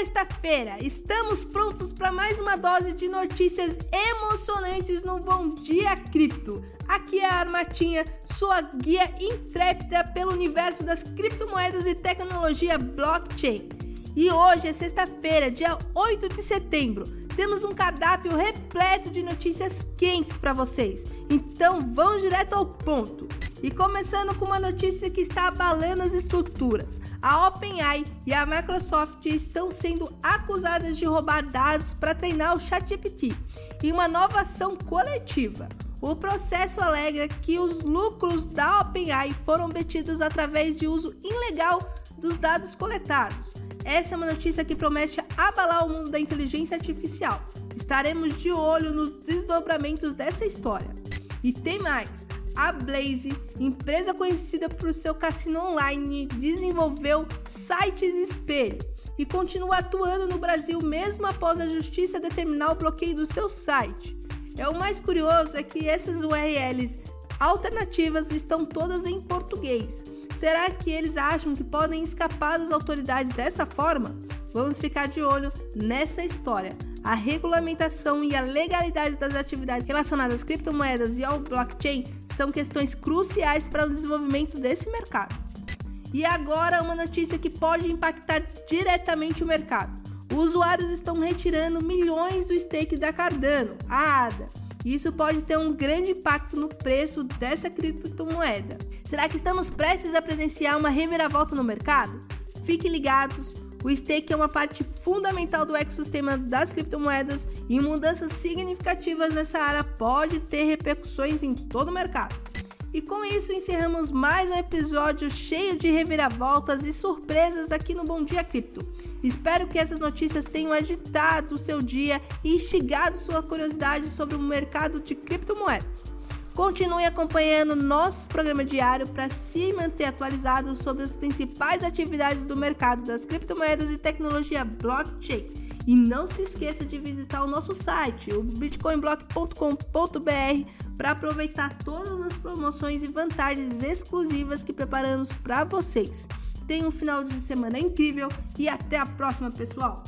Sexta-feira, estamos prontos para mais uma dose de notícias emocionantes no Bom Dia Cripto. Aqui é a Armatinha, sua guia intrépida pelo universo das criptomoedas e tecnologia blockchain. E hoje é sexta-feira, dia 8 de setembro. Temos um cardápio repleto de notícias quentes para vocês. Então vamos direto ao ponto. E começando com uma notícia que está abalando as estruturas. A OpenAI e a Microsoft estão sendo acusadas de roubar dados para treinar o ChatGPT em uma nova ação coletiva. O processo alega que os lucros da OpenAI foram obtidos através de uso ilegal dos dados coletados. Essa é uma notícia que promete abalar o mundo da inteligência artificial. Estaremos de olho nos desdobramentos dessa história. E tem mais! A Blaze, empresa conhecida por seu cassino online, desenvolveu sites espelho e continua atuando no Brasil mesmo após a justiça determinar o bloqueio do seu site. É o mais curioso é que essas URLs alternativas estão todas em português. Será que eles acham que podem escapar das autoridades dessa forma? Vamos ficar de olho nessa história a regulamentação e a legalidade das atividades relacionadas às criptomoedas e ao blockchain são questões cruciais para o desenvolvimento desse mercado. E agora uma notícia que pode impactar diretamente o mercado. Os usuários estão retirando milhões do stake da Cardano, a ADA. Isso pode ter um grande impacto no preço dessa criptomoeda. Será que estamos prestes a presenciar uma reviravolta no mercado? Fiquem ligados, o stake é uma parte fundamental do ecossistema das criptomoedas e mudanças significativas nessa área pode ter repercussões em todo o mercado. E com isso encerramos mais um episódio cheio de reviravoltas e surpresas aqui no Bom Dia Cripto. Espero que essas notícias tenham agitado o seu dia e instigado sua curiosidade sobre o mercado de criptomoedas. Continue acompanhando nosso programa diário para se manter atualizado sobre as principais atividades do mercado das criptomoedas e tecnologia blockchain. E não se esqueça de visitar o nosso site, o bitcoinblock.com.br, para aproveitar todas as promoções e vantagens exclusivas que preparamos para vocês. Tenha um final de semana incrível e até a próxima, pessoal!